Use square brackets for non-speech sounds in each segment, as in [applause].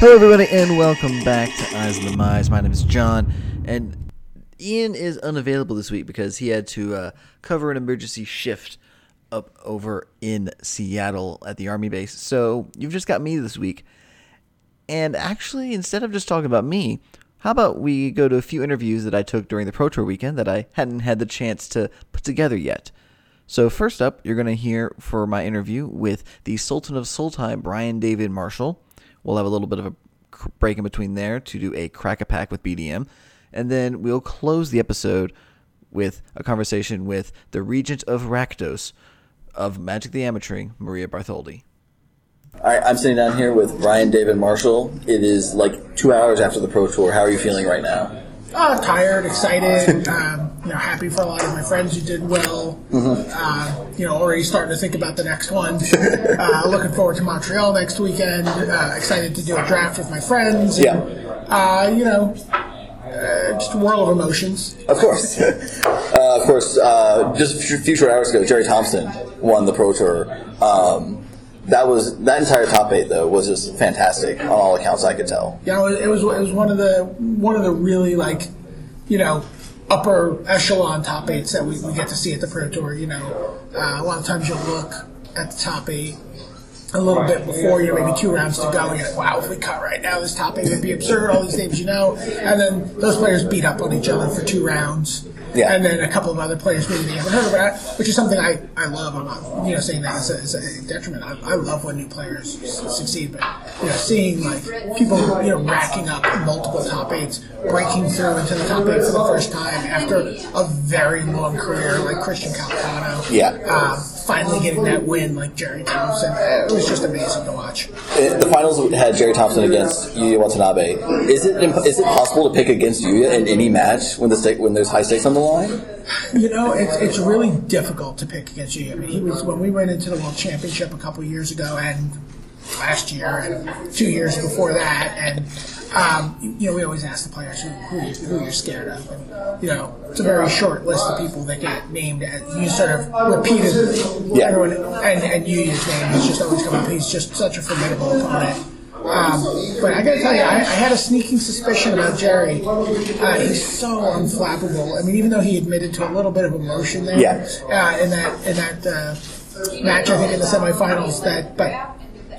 Hello, everybody, and welcome back to Eyes of the Mize. My name is John, and Ian is unavailable this week because he had to uh, cover an emergency shift up over in Seattle at the Army base. So you've just got me this week. And actually, instead of just talking about me, how about we go to a few interviews that I took during the Pro Tour weekend that I hadn't had the chance to put together yet? So, first up, you're going to hear for my interview with the Sultan of Sultai, Brian David Marshall. We'll have a little bit of a break in between there to do a crack a pack with BDM. And then we'll close the episode with a conversation with the Regent of Rakdos of Magic the Amateuring, Maria Bartholdi. All right, I'm sitting down here with Brian David Marshall. It is like two hours after the Pro Tour. How are you feeling right now? Uh, tired, excited, [laughs] um, you know, happy for a lot of my friends who did well. Mm-hmm. Uh, you know, already starting to think about the next one. [laughs] uh, looking forward to Montreal next weekend. Uh, excited to do a draft with my friends. And, Yeah. Uh, you know, uh, just a whirl of emotions. Of course. [laughs] uh, of course, uh, just a few short hours ago, Jerry Thompson won the Pro Tour. Um, that was that entire top eight though was just fantastic on all accounts I could tell. Yeah, it was it was one of the one of the really like, you know, upper echelon top eights that we, we get to see at the Pro Tour. You know, uh, a lot of times you'll look at the top eight a little bit before, you know, maybe two rounds to go, and you're like, wow, if we cut right now, this top eight would be absurd. All these names you know, and then those players beat up on each other for two rounds. Yeah. And then a couple of other players maybe haven't heard of, I, which is something I, I love. I'm not, you know, saying that as a, as a detriment. I, I love when new players succeed, but you know, seeing like people, you know, racking up multiple top eights, breaking through into the top eight for the first time after a very long career, like Christian Calcano. Yeah. Um, finally getting that win, like Jerry Thompson. It was just amazing to watch. Uh, The finals had Jerry Thompson against Yuya Watanabe. Is it is it possible to pick against Yuya in any match when the stake, when there's high stakes on the line? You know, it's, it's really difficult to pick against you. I mean, he was when we went into the World Championship a couple years ago, and last year, and two years before that, and um, you, you know, we always ask the players who, who, you- who you're scared of. And, you know, it's a very short list of people that get named. As, you sort of repeated Yeah. everyone, and and Yuya's name is just always coming up. He's just such a formidable opponent. Um, but I gotta tell you, I, I had a sneaking suspicion about Jerry. Uh, he's so unflappable. I mean, even though he admitted to a little bit of emotion there Yeah. uh, in that in that uh, match, I think in the semifinals, that but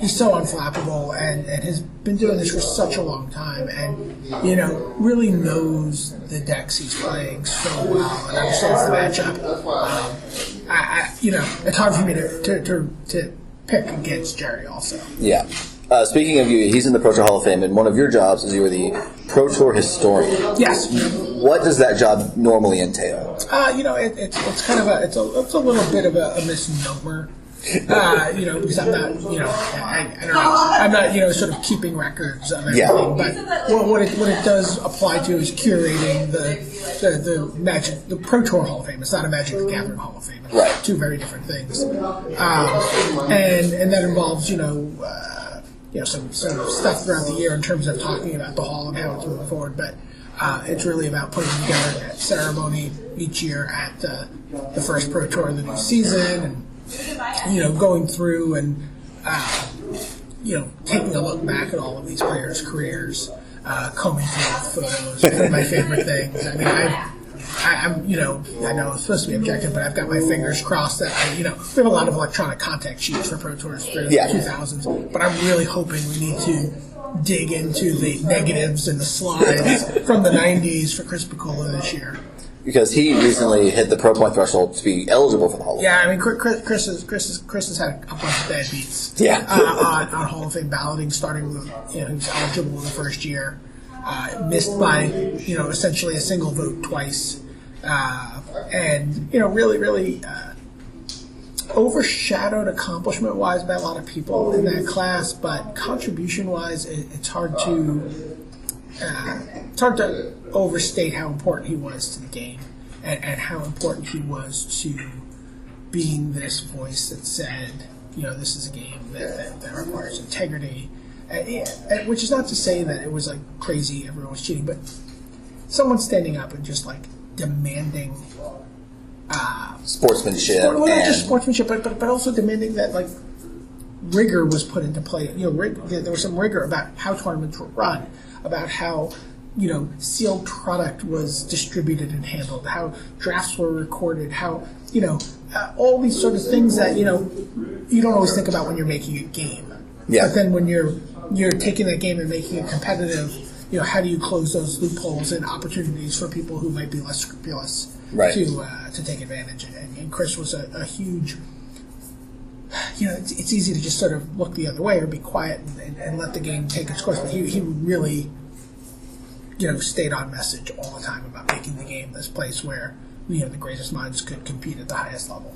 he's so unflappable and, and has been doing this for such a long time, and you know, really knows the decks he's playing so well and understands the matchup. Um, I, I, you know, it's hard for me to to, to, to pick against Jerry also. Yeah. Uh, speaking of you, he's in the Pro Tour Hall of Fame, and one of your jobs is you're the Pro Tour historian. Yes. What does that job normally entail? Uh, you know, it, it's it's kind of a it's a it's a little bit of a, a misnomer. Uh, you know, because I'm not, you know, I, I don't know, I'm not, you know, sort of keeping records of everything. Yeah. But what, what it what it does apply to is curating the the, the Magic the Pro Tour Hall of Fame. It's not a Magic the Gathering Hall of Fame. It's Right. Two very different things. Um, and and that involves, you know. Uh, you know, some, some stuff throughout the year in terms of talking about the hall and how it's moving forward, but uh, it's really about putting together that ceremony each year at uh, the first Pro Tour of the new season, and you know, going through and uh, you know, taking a look back at all of these players' careers, uh, combing through photos. One of my favorite things. I mean, I. I, I'm, you know, I know it's supposed to be objective, but I've got my fingers crossed that I, you know, we have a lot of electronic contact sheets for Pro Tours through the Yeah. 2000s, but I'm really hoping we need to dig into the negatives and the slides from the 90s for Chris Pikula this year. Because he recently hit the pro point threshold to be eligible for the Hall of Fame. Yeah, I mean, Chris, Chris, Chris, has, Chris, has, Chris has had a bunch of bad beats. Yeah. uh, on, on Hall of Fame balloting, starting with you know he was eligible in the first year, uh, missed by you know essentially a single vote twice, uh, and you know really really uh, overshadowed accomplishment wise by a lot of people in that class, but contribution wise, it, it's hard to uh, it's hard to overstate how important he was to the game and, and how important he was to being this voice that said, you know, this is a game that, that, that requires integrity. And, and- which is not to say that it was like crazy, everyone was cheating, but someone standing up and just like demanding Sportsmanship well, not just sportsmanship, but, but but also demanding that like rigor was put into play. You know, rig, there was some rigor about how tournaments were run, about how you know sealed product was distributed and handled, how drafts were recorded, how you know uh, all these sort of things that you know you don't always think about when you're making a game. Yeah. But then when you're you're taking that game and making it competitive, you know, how do you close those loopholes and opportunities for people who might be less scrupulous Right. to uh, to take advantage? And, and Chris was a, a huge. You know, it's, it's easy to just sort of look the other way or be quiet and, and, and let the game take its course. But he, he really, you know, stayed on message all the time about making the game this place where you know the greatest minds could compete at the highest level.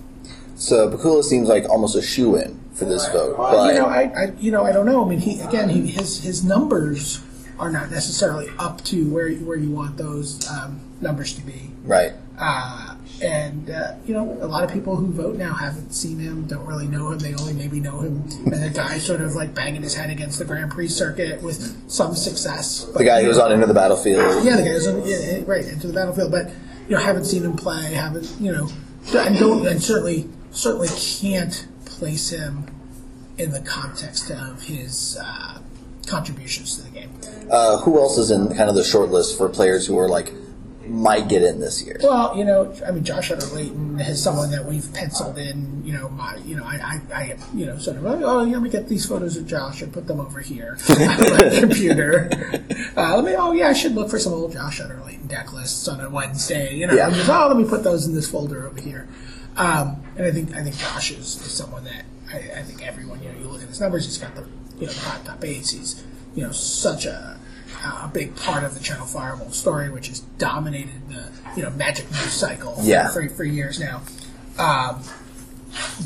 So Pikula seems like almost a shoe in for this vote, but you know, I, I, you know, I don't know. I mean, he again, he, his his numbers are not necessarily up to where where you want those um, numbers to be. right. Uh, and uh, you know, a lot of people who vote now haven't seen him, don't really know him. They only maybe know him as a guy sort of like banging his head against the Grand Prix circuit with some success. But, The guy who was on Into the Battlefield. yeah, the guy who's on, yeah, yeah, right into the battlefield, but you know, haven't seen him play, haven't you know, and don't and certainly certainly can't place him in the context of his uh, contributions to the game. Uh, who else is in kind of the short list for players who are like might get in this year? Well, you know, I mean, Josh Utter-Leyton is someone that we've penciled in. You know, my, you know, I, I, I you know, sort of, oh, let me get these photos of Josh and put them over here [laughs] on my computer. Uh, let me, oh yeah, I should look for some old Josh Utter-Leyton deck lists on a Wednesday. You know, Yeah. just, oh, let me put those in this folder over here. Um, and I think, I think Josh is, is someone that I, I think everyone, you know, you look at his numbers, he's got the, you know, the hot top eights. He's, you know, such a a big part of the Channel Fireball story, which has dominated the you know Magic news cycle Yeah. for, for years now. Um,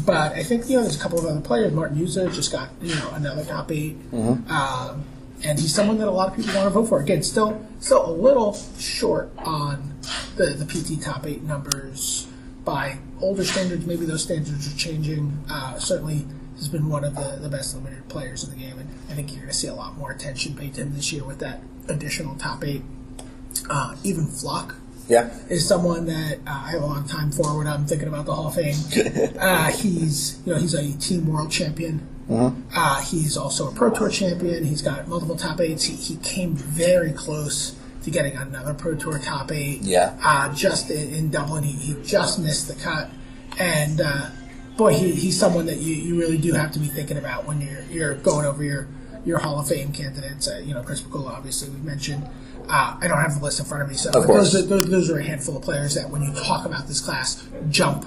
but I think you know there's a couple of other players. Martin Juza just got you know another top 8 um, and he's someone that a lot of people want to vote for. Again, still still a little short on the the PT top eight numbers by older standards. Maybe those standards are changing. Uh, certainly has been one of the, the best limited players in the game, and I think you're going to see a lot more attention paid to him this year with that additional top eight. Uh, even Flock Yeah. is someone that uh, I have a lot of time for when I'm thinking about the Hall of Fame. [laughs] uh, he's you know he's a team world champion. Uh, he's also a pro tour champion. He's got multiple top eights. He, he came very close to getting another pro tour top eight. Yeah. Uh, just in, in Dublin, he, he just missed the cut, and uh, boy, he, he's someone that you, you really do have to be thinking about when you're you're going over your your Hall of Fame candidates. Uh, you know, Chris Pikula, obviously, we mentioned. Uh, I don't have the list in front of me, so course. those, are, those, those are a handful of players that, when you talk about this class, jump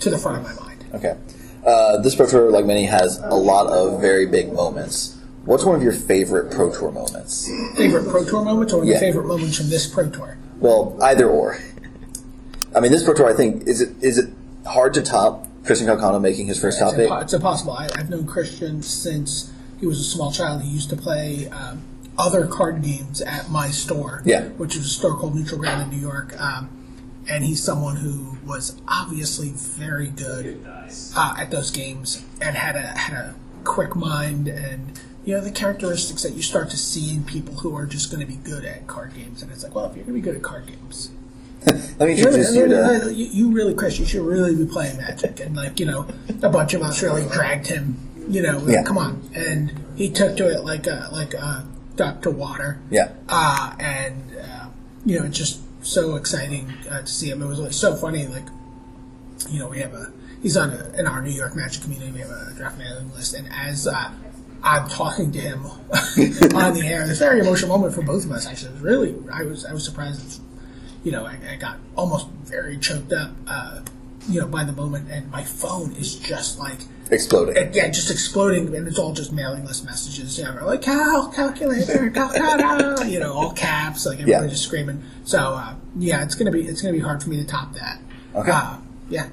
to the front of my mind. Okay. Uh, this Pro Tour, like many, has a lot of very big moments. What's one of your favorite Pro Tour moments? Favorite Pro Tour moments, or Yeah. your favorite moments from this Pro Tour? Well, either or. I mean, this Pro Tour, I think, is it is it hard to top Christian Calcano making his first top It's, eight? it's impossible. I, I've known Christian since he was a small child. He used to play um, other card games at my store, Yeah. which is a store called Neutral Ground in New York. Um, and he's someone who was obviously very good uh, at those games and had a had a quick mind and you know the characteristics that you start to see in people who are just going to be good at card games. And it's like, well, if you're going to be good at card games, [laughs] Let me introduce you to. you, you really, Chris, you should really be playing Magic. And like, you know, a bunch of us really dragged him. You know, like, Yeah. come on, and he took to it like a like a duck to water. Yeah. Uh, and uh, you know, it's just so exciting uh, to see him. It was like so funny. Like, you know, we have a he's on a, in our New York Magic community. We have a draft mailing list, and as uh, I'm talking to him [laughs] on the air, it's a very emotional moment for both of us. Actually, it was really I was I was surprised. You know, I, I got almost very choked up. Uh, you know, by the moment, and my phone is just like Exploding. and, yeah, just exploding, and it's all just mailing list messages. You know, like cal calculator, calculator, you know, all caps, like everybody Yeah. just screaming. So uh, yeah, it's gonna be it's gonna be hard for me to top that. Okay. Uh, yeah.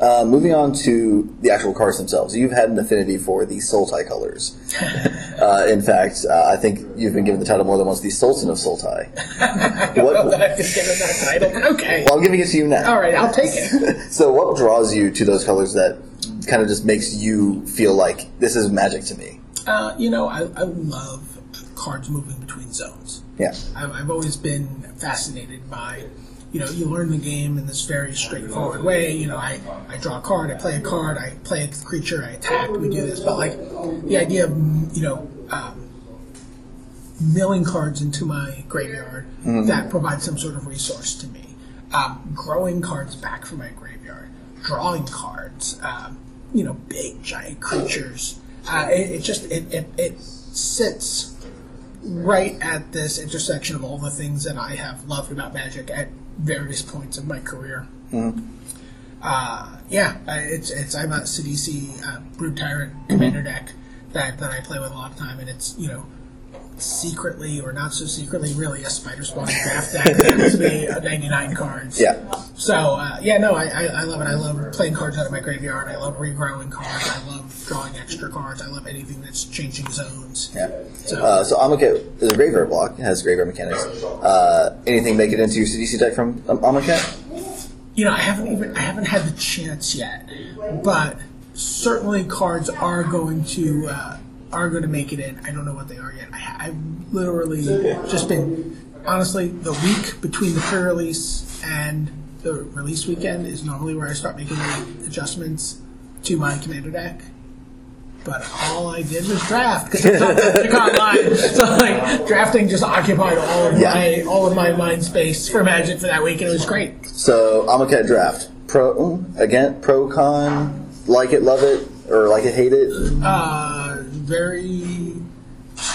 Uh, moving on to the actual cards themselves. You've had an affinity for the Sultai colors. [laughs] Uh, in fact, uh, I think you've been given the title more than once the Sultan of Sultai. [laughs] What, I've been given that title, but okay. well, I'm giving it to you now. All right, I'll take it. [laughs] So, what draws you to those colors that kind of just makes you feel like this is magic to me? Uh, you know, I, I love cards moving between zones. Yeah. I've, I've always been fascinated by you know, you learn the game in this very straightforward way. You know, I, I draw a card, I play a card, I play a creature, I attack, we do this. But like the idea of, you know, um, milling cards into my graveyard that provides some sort of resource to me. Um, growing cards back from my graveyard, drawing cards, um, you know, big giant creatures. Uh, it, it just it, it, it sits right at this intersection of all the things that I have loved about Magic at various points of my career. Uh, yeah, it's it's I'm a Sidisi uh, Brood Tyrant Commander deck that, that I play with a lot of time, and it's you know secretly or not so secretly really a Spider Spawn draft deck. It happens to be uh, 99 cards. Yeah. So uh, yeah, no, I, I, I love it. I love playing cards out of my graveyard. I love regrowing cards. I love drawing extra cards. I love anything that's changing zones. Yeah. So, Uh, so Amonkhet is a graveyard block. It has graveyard mechanics. Uh, anything make it into your Sidisi deck from um, Amonkhet? you know, I haven't even I haven't had the chance yet, but certainly cards are going to uh, are going to make it in. I don't know what they are yet. I, I've literally just been honestly the week between the pre-release and the release weekend is normally where I start making the adjustments to my commander deck. But all I did was draft because it's Magic Online. So like drafting just occupied all of Yeah. my all of my mind space for Magic for that week, and it was great. So Amonkhet draft. Pro again pro con like it love it or like it hate it. uh, very,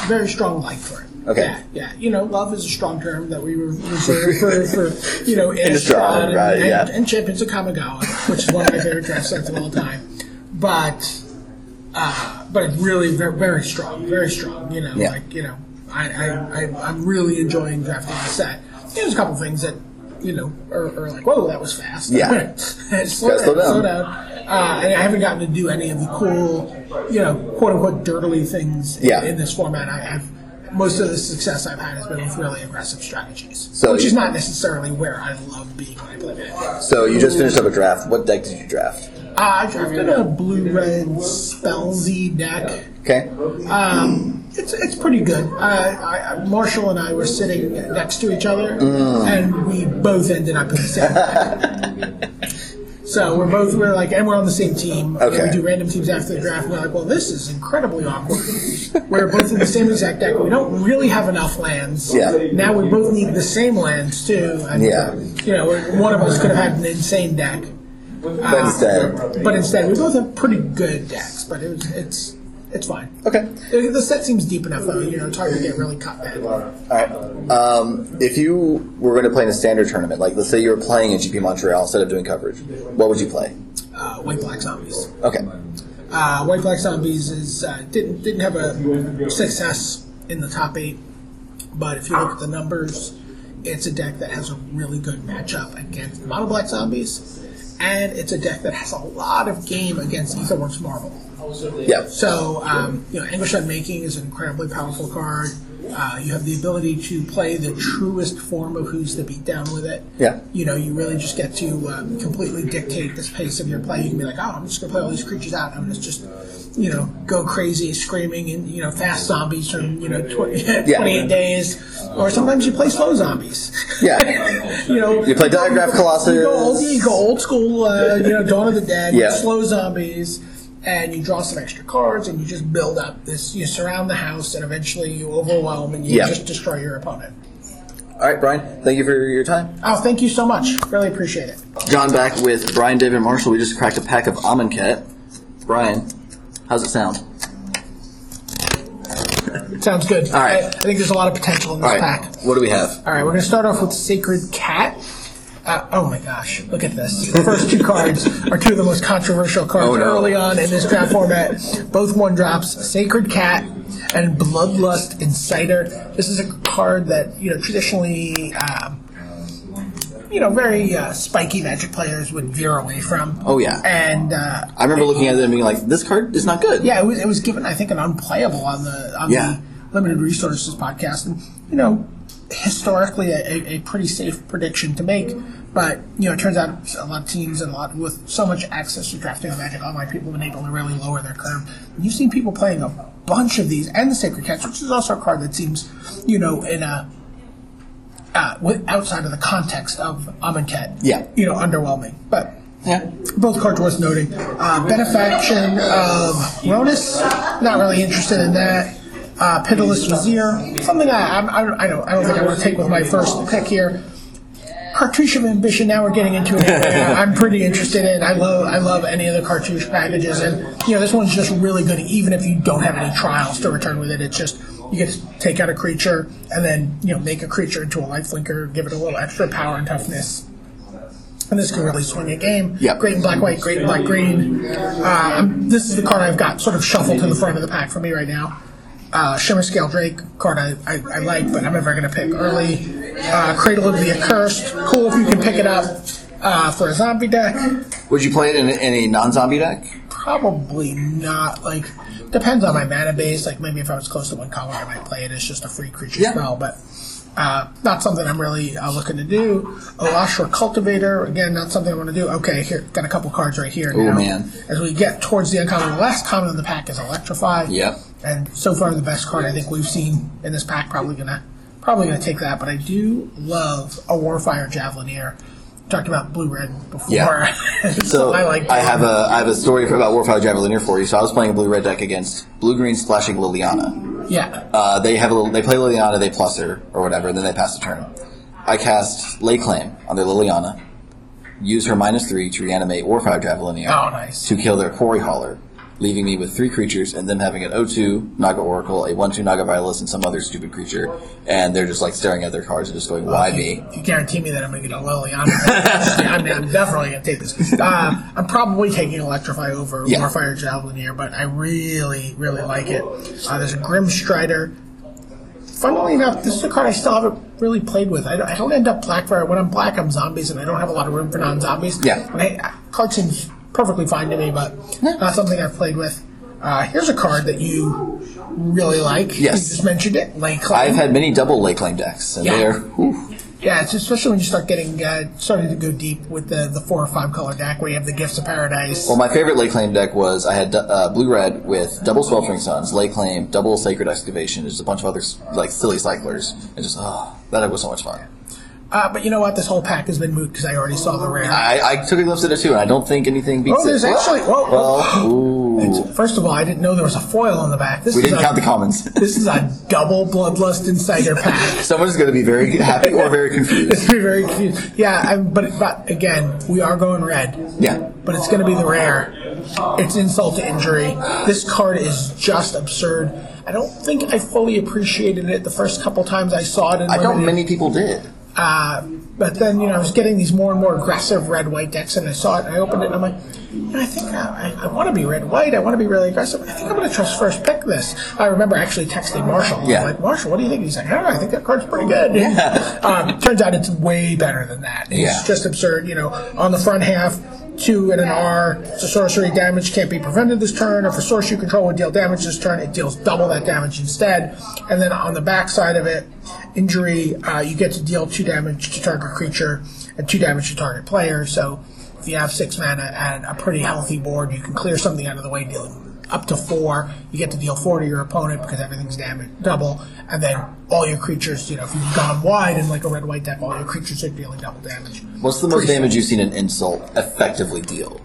very strong like for it. Okay. Yeah, yeah. You know, love is a strong term that we reserve for, for you know, Innistrad and, right, and, yeah. and Champions of Kamigawa, which is one of my favorite draft sets of all time. But, uh, but really very, very strong, very strong. You know, Yeah. like you know, I, I, I I'm really enjoying drafting the set. There's a couple things that. You know, or, are like, whoa, that was fast. Yeah. [laughs] slow, Gotta slow down, slow down. down. Uh, and I haven't gotten to do any of the cool, you know, quote unquote durdly things in, Yeah. in this format. I, I've most of the success I've had has been with really aggressive strategies, So which you- is not necessarily where I love being when I play Magic. So you just finished up a draft. What deck did you draft? Uh, I drafted a blue red Spellsy deck. Okay. Um, it's it's pretty good. Uh, I, I, Marshall and I were sitting next to each other, and we both ended up in the same deck. [laughs] so we're both we're like, and we're on the same team. and Okay. we do random teams after the draft. And we're like, well, this is incredibly awkward. we're both in the same exact deck. We don't really have enough lands. Yeah. Now we both need the same lands too. And, Yeah. You know, one of us could have had an insane deck. But instead, But instead, we both have pretty good decks. But it was, it's it's fine. okay. The the set seems deep enough, though. You know, it's hard to get really cut bad. All right. Um, if you were going to play in a standard tournament, like let's say you were playing in GP Montreal instead of doing coverage, what would you play? Uh, White Black Zombies. Okay. Uh, White Black Zombies is uh, didn't didn't have a success in the top eight, but if you look at the numbers, it's a deck that has a really good matchup against Mono Black Zombies, and it's a deck that has a lot of game against Aetherworks Marvel. Yeah. So, um, you know, Anguish Unmaking is an incredibly powerful card. Uh, you have the ability to play the truest form of Who's the Beatdown with it. Yeah. You know, you really just get to um, completely dictate the pace of your play. You can be like, oh, I'm just going to play all these creatures out. I'm going to just, you know, go crazy screaming and, you know, fast zombies from, you know, 20, [laughs] 28 days. Or sometimes you play slow zombies. Yeah. [laughs] you know, You play Diregraf Colossus. you go old, you go old school, uh, you know, Dawn of the Dead, Yeah. slow zombies, and you draw some extra cards, and you just build up this. You surround the house, and eventually you overwhelm, and you Yeah. just destroy your opponent. All right, Brian. Thank you for your time. Oh, thank you so much. Really appreciate it. John back with Brian, David, Marshall. We just cracked a pack of Amonkhet. Brian, how's it sound? Sounds good. All right. I, I think there's a lot of potential in this All right. pack. What do we have? All right, we're going to start off with Sacred Cat. Uh, oh my gosh, look at this. The first two cards are two of the most controversial cards Oh, no. early on in this draft format. Both one drops Sacred Cat and Bloodlust Inciter. This is a card that, you know, traditionally, um, you know, very uh, spiky magic players would veer away from. Oh, yeah. And, uh, I remember looking at it and being like, "This card is not good." yeah, it was, it was given, I think, an unplayable on the on Yeah. the limited resources podcast, and you know, historically a, a, pretty safe prediction to make. But you know, it turns out a lot of teams and a lot with so much access to drafting on Magic Online, people have been able to really lower their curve. And you've seen people playing a bunch of these, and the Sacred Cats, which is also a card that seems, you know, in a uh, outside of the context of Amonkhet, Yeah. you know, underwhelming. But Yeah. both cards worth noting. Uh, Benefaction of Rhonas, not really interested in that. Uh, Pitiless Vizier, something I, I, I, don't, I don't think I want to take with my first pick here. Cartouche of Ambition. Now we're getting into area [laughs] I'm pretty interested in. I love, I love any of the cartouche packages, and you know this one's just really good. Even if you don't have any trials to return with it, it's just you get to take out a creature and then you know make a creature into a lifelinker, give it a little extra power and toughness and this can really swing a game. Yep. Great in black white, great in black green. Uh, this is the card I've got sort of shuffled to the front of the pack for me right now. Uh, Shimmerscale Drake card I, I, I like, but I'm never going to pick early. Uh, Cradle of the Accursed, cool if you can pick it up uh, for a zombie deck. Would you play it in, in a non-zombie deck? Probably not. Like depends on my mana base. Like maybe if I was close to one color, I might play it as just a free creature Yeah. spell, but. Uh, not something I'm really uh, looking to do. Oashra Cultivator, again, not something I want to do. Okay, here, got a couple cards right here. Oh, now. man. As we get towards the uncommon, the last common in the pack is Electrify. Yep. And so far, the best card I think we've seen in this pack. Probably gonna, probably gonna take that. But I do love a Warfire Javelineer. Talked about blue red before. Yeah. [laughs] so, I like. I have a I have a story about Warfire Javelineer for you. So I was playing a blue red deck against blue green splashing Liliana. Yeah. Uh, they have a little, they play Liliana, they plus her or whatever, and then they pass the turn. I cast Lay Claim on their Liliana, use her minus three to reanimate Warfire Javelineer Oh, nice. to kill their Quarry Hauler, leaving me with three creatures and them having an 0-2 Naga Oracle, a 1-2 Naga Violus, and some other stupid creature, and they're just like staring at their cards and just going, "Why me?" You guarantee me that I'm going to get a Liliana. I mean, I'm definitely going to take this. Uh, I'm probably taking Electrify over Yeah. Warfire Javelineer, but I really, really like it. Uh, there's a Grim Strider. Funnily enough, this is a card I still haven't really played with. I don't, I don't end up black for when I'm black. I'm zombies, and I don't have a lot of room for non-zombies. Yeah. And I, card seems perfectly fine to me, but not something I've played with. Uh, here's a card that you really like. Yes. You just mentioned it. Lay Claim. I've had many double Lay Claim decks, and Yeah. they're whew, Yeah, it's especially when you start getting uh, starting to go deep with the the four or five color deck where you have the Gifts of Paradise. Well, my favorite lay claim deck was I had uh, blue red with double sweltering suns, lay claim, double sacred excavation, just a bunch of other like silly cyclers. and just oh, that was so much fun. Uh, but you know what? This whole pack has been moot because I already saw the rare. I, I took a glimpse at it too, and I don't think anything beats Oh, there's it. actually- whoa, whoa. well, [gasps] ooh. First of all, I didn't know there was a foil on the back. This we is didn't a, count the commons. [laughs] This is a double Bloodlust Inciter pack. [laughs] Someone's going to be very happy or very confused. [laughs] It's very very confused. Yeah, I'm, but but again, we are going red. Yeah. But it's going to be the rare. It's insult to injury. This card is just absurd. I don't think I fully appreciated it the first couple times I saw it. In I don't many people did. Uh, but then, you know, I was getting these more and more aggressive red white decks, and I saw it, and I opened it, and I'm like, know, I think uh, I, I want to be red white. I want to be really aggressive. I think I'm going to trust first pick this. I remember actually texting Marshall. I Yeah. like, Marshall, what do you think? He's like, I know. I think that card's pretty good. um, turns out it's way better than that. It's Yeah. just absurd. You know, on the front half, two and an R. So sorcery damage can't be prevented this turn. If a sorcery control would deal damage this turn, it deals double that damage instead. And then on the back side of it, injury, uh, you get to deal two damage to target creature and two damage to target player. So if you have six mana and a pretty healthy board, you can clear something out of the way, dealing up to four. You get to deal four to your opponent because everything's damage double, and then all your creatures. You know, if you've gone wide in like a red white deck, all your creatures are dealing double damage. What's the most Pretty damage you've seen an insult effectively deal?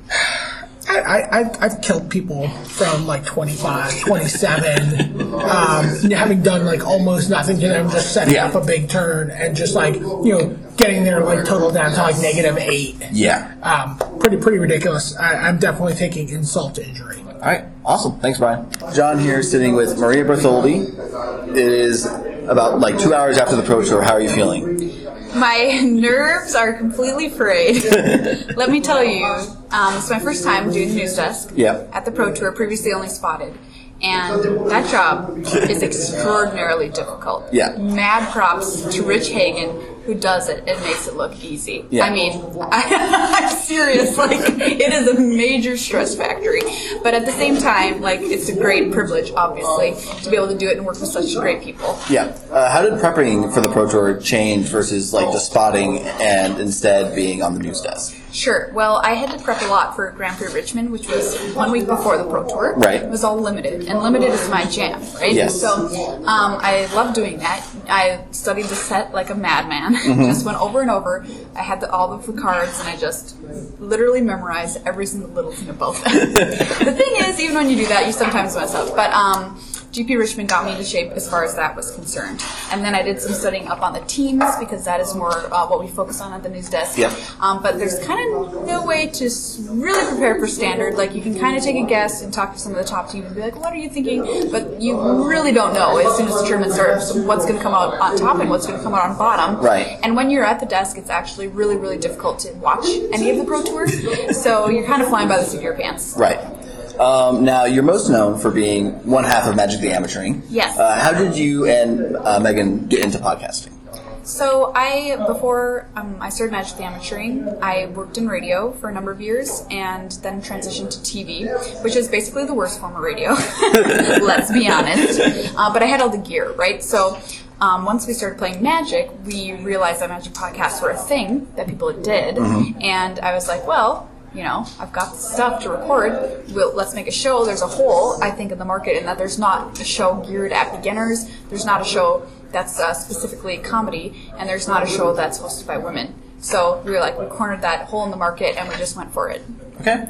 I, I, I've, I've killed people from like 25, 27, [laughs] um, having done like almost nothing to them, just setting Yeah. up a big turn and just like, you know, getting their like total down to like negative eight. Yeah. Um, pretty, pretty ridiculous. I, I'm definitely taking insult to injury. All right, awesome. Thanks, Brian. John here, sitting with Maria Bartholdi. It is about like two hours after the Pro Tour. How are you feeling? My [laughs] nerves are completely frayed. [laughs] Let me tell you, um, it's my first time doing the news desk Yep. at the Pro Tour, previously only spotted. And that job is [laughs] extraordinarily difficult. Yeah. Mad props to Rich Hagon, who does it and makes it look easy. Yeah. I mean, I, [laughs] I'm serious. Like, it is a major stress factory. But at the same time, like, it's a great privilege, obviously, to be able to do it and work with such great people. Yeah. Uh, how did prepping for the Pro Tour change versus like just spotting and instead being on the news desk? Sure. Well, I had to prep a lot for Grand Prix Richmond, which was one week before the Pro Tour. Right. It was all limited, and limited is my jam, right? Yes. So um, I love doing that. I studied the set like a madman. [laughs] just went over and over. I had the, all of the cards, and I just literally memorized every single little thing about them. [laughs] the thing is, even when you do that, you sometimes mess up. But um, GP Richmond got me into shape as far as that was concerned. And then I did some studying up on the teams because that is more uh, what we focus on at the news desk. Yep. Um, but there's kind of no way to really prepare for standard. Like you can kind of take a guess and talk to some of the top teams and be like, "What are you thinking?" But you really don't know as soon as the tournament starts what's going to come out on top and what's going to come out on bottom. Right. And when you're at the desk, it's actually really, really difficult to watch any of the pro tours. so you're kind of flying by the seat of your pants. Right. Um, now, you're most known for being one half of Magic the Amateuring. Yes. Uh, how did you and uh, Megan get into podcasting? So I, before um, I started Magic the Amateuring, I worked in radio for a number of years and then transitioned to TV, which is basically the worst form of radio. [laughs] Let's be honest. Uh, but I had all the gear, right? So um, once we started playing Magic, we realized that Magic podcasts were a thing that people did, and I was like, well. You know, I've got stuff to record. We'll, let's make a show. There's a hole, I think, in the market, in that there's not a show geared at beginners. There's not a show that's uh, specifically comedy, and there's not a show that's hosted by women. So we were like, we cornered that hole in the market, and we just went for it. Okay.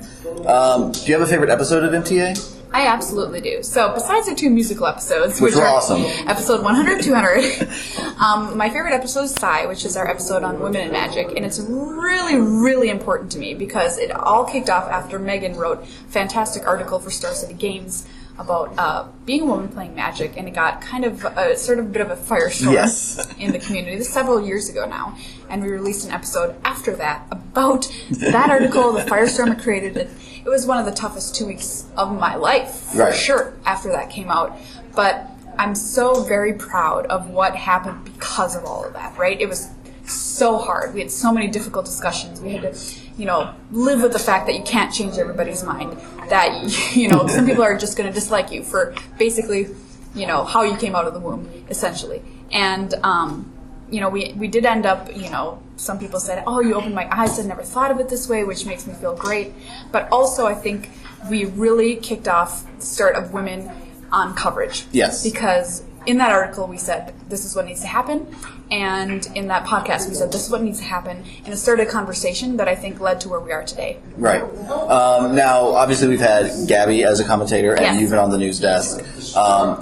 Um, do you have a favorite episode of MTA? I absolutely do. So besides the two musical episodes, Which which, were are awesome. episode 100, 200, [laughs] um, my favorite episode is Psy, which is our episode on women in magic, and it's really, really important to me because it all kicked off after Megan wrote a fantastic article for Star City Games about uh, being a woman playing magic, and it got kind of a sort of a bit of a firestorm Yes. [laughs] in the community. This is several years ago now, and we released an episode after that about that article, the firestorm it created. It, it was one of the toughest two weeks of my life, for Right. sure, after that came out. But I'm so very proud of what happened because of all of that, right? It was so hard. We had so many difficult discussions. We had to, you know, live with the fact that you can't change everybody's mind. That, [laughs] you know, some people are just going to dislike you for basically, you know, how you came out of the womb, essentially. And, um, you know, we, we did end up, you know, some people said, oh, you opened my eyes, I never thought of it this way, which makes me feel great. But also, I think we really kicked off the start of women on coverage. Yes. Because in that article, we said, this is what needs to happen. And in that podcast, we said, this is what needs to happen. And it started a conversation that I think led to where we are today. Right. Um, now, obviously, we've had Gabby as a commentator, and Yes. you've been on the news desk. Um,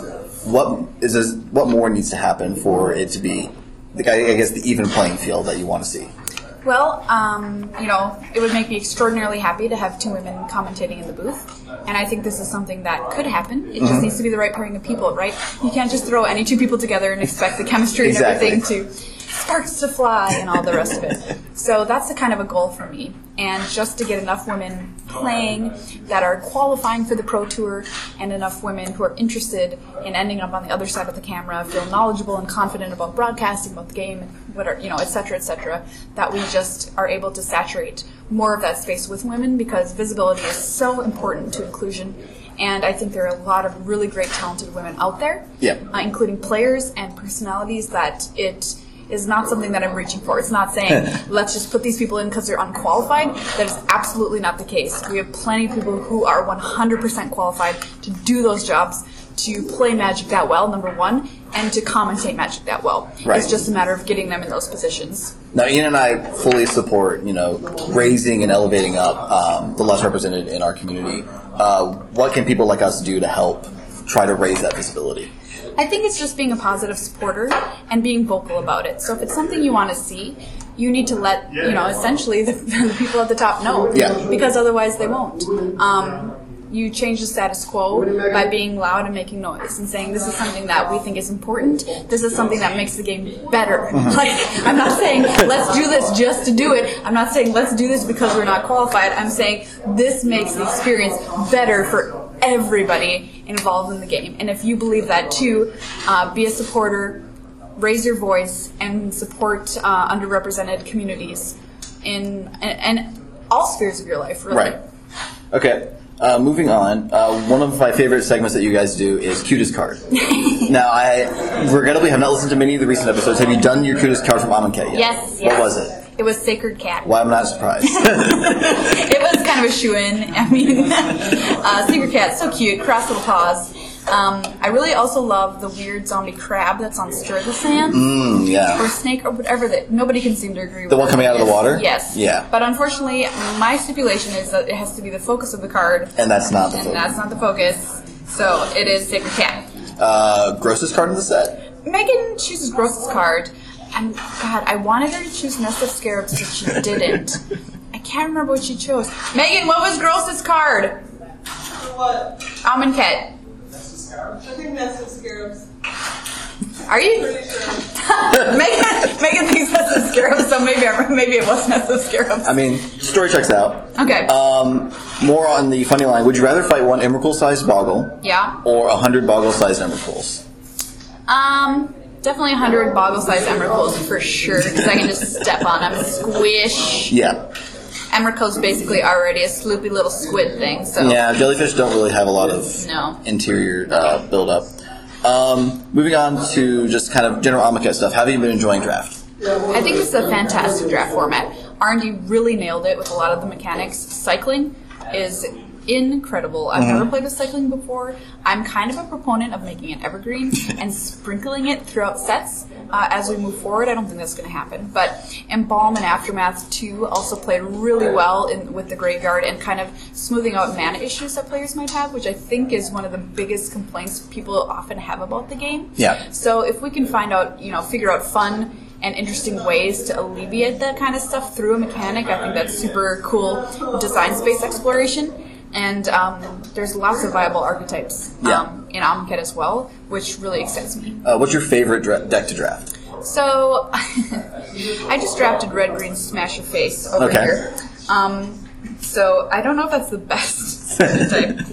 what is this, what more needs to happen for it to be, the, I guess, the even playing field that you want to see? Well, um, you know, it would make me extraordinarily happy to have two women commentating in the booth. And I think this is something that could happen. It just needs to be the right pairing of people, right? You can't just throw any two people together and expect the chemistry Exactly. and everything to sparks to fly and all the rest of it. So that's the kind of a goal for me. And just to get enough women playing that are qualifying for the pro tour and enough women who are interested in ending up on the other side of the camera, feel knowledgeable and confident about broadcasting, about the game, and what are, you know, et cetera, et cetera, that we just are able to saturate more of that space with women because visibility is so important to inclusion. And I think there are a lot of really great, talented women out there, Yeah. uh, including players and personalities, that it is not something that I'm reaching for. It's not saying, [laughs] let's just put these people in because they're unqualified. That is absolutely not the case. We have plenty of people who are 100% qualified to do those jobs, to play Magic that well, number one, and to commentate Magic that well. Right. It's just a matter of getting them in those positions. Now, Ian and I fully support, you know, raising and elevating up um, the less represented in our community. Uh, what can people like us do to help try to raise that visibility? I think it's just being a positive supporter and being vocal about it. So if it's something you want to see, you need to let you know essentially the, [laughs] the people at the top know. Yeah. Because otherwise they won't. Um, you change the status quo by being loud and making noise and saying this is something that we think is important. This is something that makes the game better. [laughs] Like I'm not saying let's do this just to do it. I'm not saying let's do this because we're not qualified. I'm saying this makes the experience better for everybody involved in the game. And if you believe that too, uh, be a supporter, raise your voice, and support uh, underrepresented communities in and, and all spheres of your life. Really. Right. Okay. Uh, moving on, uh, one of my favorite segments that you guys do is cutest card. [laughs] now, I regrettably have not listened to many of the recent episodes. Have you done your cutest card from Amonkhet yet? Yes, yes. What was it? It was Sacred Cat. Why am not surprised? [laughs] It was kind of a shoe in. I mean, [laughs] uh, Sacred Cat, so cute, cross little paws. Um, I really also love the weird zombie crab that's on Stir the Sand. Mm, yeah. Or snake, or whatever that nobody can seem to agree with. The one coming out of the water? Yes. Yeah. But unfortunately, my stipulation is that it has to be the focus of the card, And that's not the and focus. that's not the focus. So it is Sacred Cat. Uh, grossest card in the set? Megan chooses grossest card, and God, I wanted her to choose Nest of Scarabs, but she didn't. I can't remember what she chose. Megan, what was Gross's card? What? Almond Cat. Nessie Scarabs. I think that's the scarabs. Are you? Pretty sure. [laughs] Megan, Megan thinks Nest of Scarabs, so maybe I, maybe it was Nest of Scarabs. I mean, story checks out. Okay. Um, more on the funny line. Would you rather fight one Emrakul-sized Boggle yeah. or a hundred Boggle-sized Emrakuls? Um, definitely 100 boggle-sized Emrakuls for sure, because I can just step on them, squish. Yeah. Emrakul's basically already a sloopy little squid thing, so Yeah, jellyfish don't really have a lot of no. interior uh, build-up. Um, moving on to just kind of general Amonkhet stuff. Have you been enjoying draft? I think this is a fantastic draft format. R&D really nailed it with a lot of the mechanics. Cycling is incredible. I've never played with cycling before. I'm kind of a proponent of making it evergreen [laughs] and sprinkling it throughout sets uh, as we move forward. I don't think that's going to happen. But Embalm and Aftermath 2 also played really well in, with the graveyard and kind of smoothing out mana issues that players might have, which I think is one of the biggest complaints people often have about the game. Yeah. So if we can find out, you know, figure out fun and interesting ways to alleviate that kind of stuff through a mechanic, I think that's super cool design space exploration. And um, there's lots of viable archetypes Yeah. um, in Amonkhet as well, which really excites me. Uh, what's your favorite dra- deck to draft? So [laughs] I just drafted red green smash your face over Okay. here. Um, so I don't know if that's the [laughs] best type. [laughs]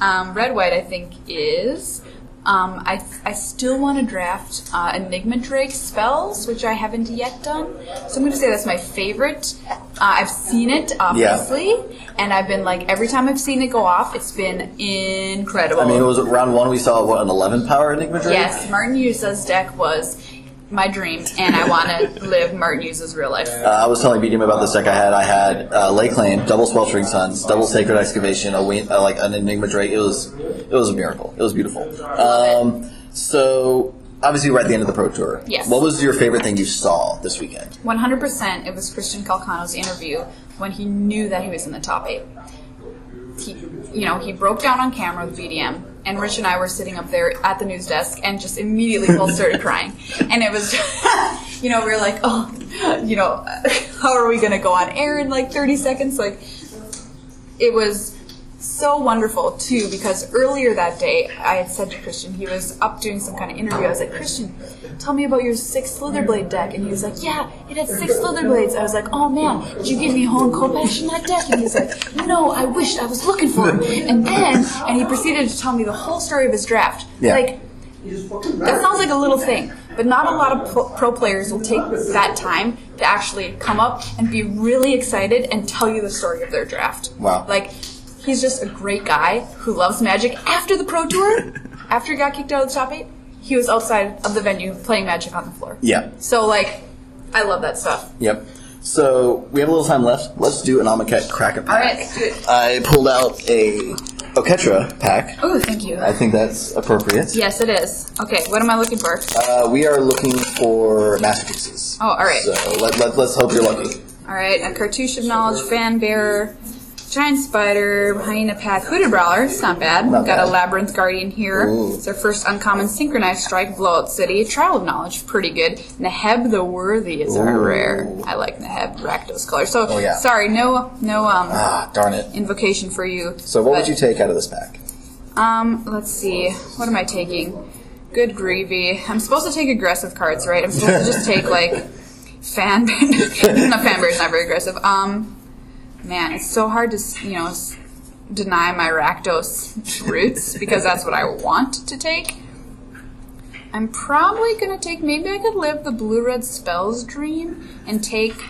Um, red white I think is. Um, I, I still want to draft uh, Enigma Drake spells, which I haven't yet done. So I'm going to say that's my favorite. Uh, I've seen it, obviously, and I've been like, every time I've seen it go off, it's been incredible. I mean, it was round one. We saw what an eleven power Enigma Drake. Yes, Martin Juza's deck was my dream, and I want to live Martin Juza's real life. Uh, I was telling BDM about this deck I had. I had uh, Lay Claim, double Sweltering Suns, double Sacred Excavation, a win- uh, like an Enigma Drake. It was it was a miracle. It was beautiful. Um, so obviously we're at the end of the Pro Tour. Yes. What was your favorite thing you saw this weekend? 100% it was Christian Calcano's interview when he knew that he was in the top eight. He, you know, he broke down on camera with BDM, and Rich and I were sitting up there at the news desk and just immediately both started [laughs] crying. And it was, [laughs] you know, we were like, oh, you know, [laughs] how are we going to go on air in like 30 seconds? Like, it was so wonderful too because earlier that day I had said to Christian he was up doing some kind of interview. I was like, Christian, tell me about your six Slitherblade deck, and he was like, Yeah, it had six Slitherblades. I was like, Oh man, did you give me Hone Khopesh in that deck? And he's like, No, I wished I was looking for it. And then, and he proceeded to tell me the whole story of his draft. Yeah. Like that sounds like a little thing, but not a lot of pro, pro players will take that time to actually come up and be really excited and tell you the story of their draft. Wow. Like, he's just a great guy who loves Magic. After the Pro Tour, [laughs] after he got kicked out of the top eight, he was outside of the venue playing Magic on the floor. Yeah. So, like, I love that stuff. Yep. So we have a little time left. Let's do an Amonkhet crack a pack. All right, let's do it. I pulled out a Oketra pack. Oh, thank you. I think that's appropriate. Yes, it is. Okay, what am I looking for? Uh, we are looking for masterpieces. Oh, all right. So let, let, let's hope you're lucky. All right, a cartouche of knowledge, fan bearer, giant spider, hyena pack, hooded brawler. It's not bad. Not Got a labyrinth guardian here. Ooh. It's our first uncommon synchronized strike, blowout city, trial of knowledge, pretty good. Neheb the worthy is our rare. I like Neheb Rakdos color. So Oh, yeah. sorry, no, no um Ah, darn it. invocation for you. So what would you take out of this pack? Um, let's see. What am I taking? Good gravy. I'm supposed to take aggressive cards, right? I'm supposed to just take like [laughs] fan. no, [laughs] fan bear's not very aggressive. Um, man, it's so hard to you know deny my Rakdos roots [laughs] because that's what I want to take. I'm probably gonna take. Maybe I could live the blue red spells dream and take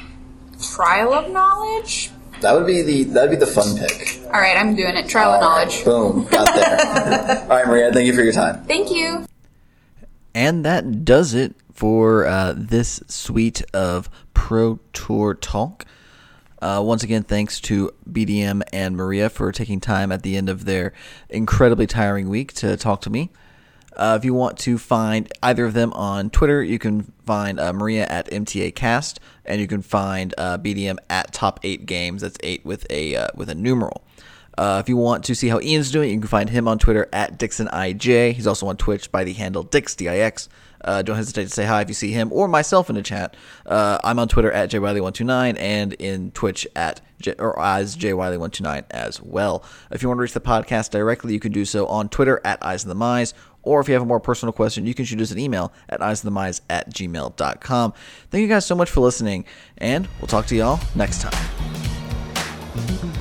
trial of knowledge. That would be the that would be the fun pick. All right, I'm doing it. Trial of All right, knowledge. Boom, got there. [laughs] All right, Maria, thank you for your time. Thank you. And that does it for uh, this suite of Pro Tour talk. Uh, once again, thanks to BDM and Maria for taking time at the end of their incredibly tiring week to talk to me. Uh, if you want to find either of them on Twitter, you can find uh, Maria at MTAcast, and you can find uh, BDM at Top Eight Games. That's eight with a uh, with a numeral. Uh, if you want to see how Ian's doing, you can find him on Twitter at DixonIJ. He's also on Twitch by the handle Dix D-I-X. Uh, don't hesitate to say hi if you see him or myself in the chat. Uh, I'm on Twitter at JWiley129 and in Twitch at J- or as JWiley129 as well. If you want to reach the podcast directly, you can do so on Twitter at Eyes of the Mize. Or if you have a more personal question, you can shoot us an email at eyesofthemise at gmail.com. Thank you guys so much for listening, and we'll talk to y'all next time.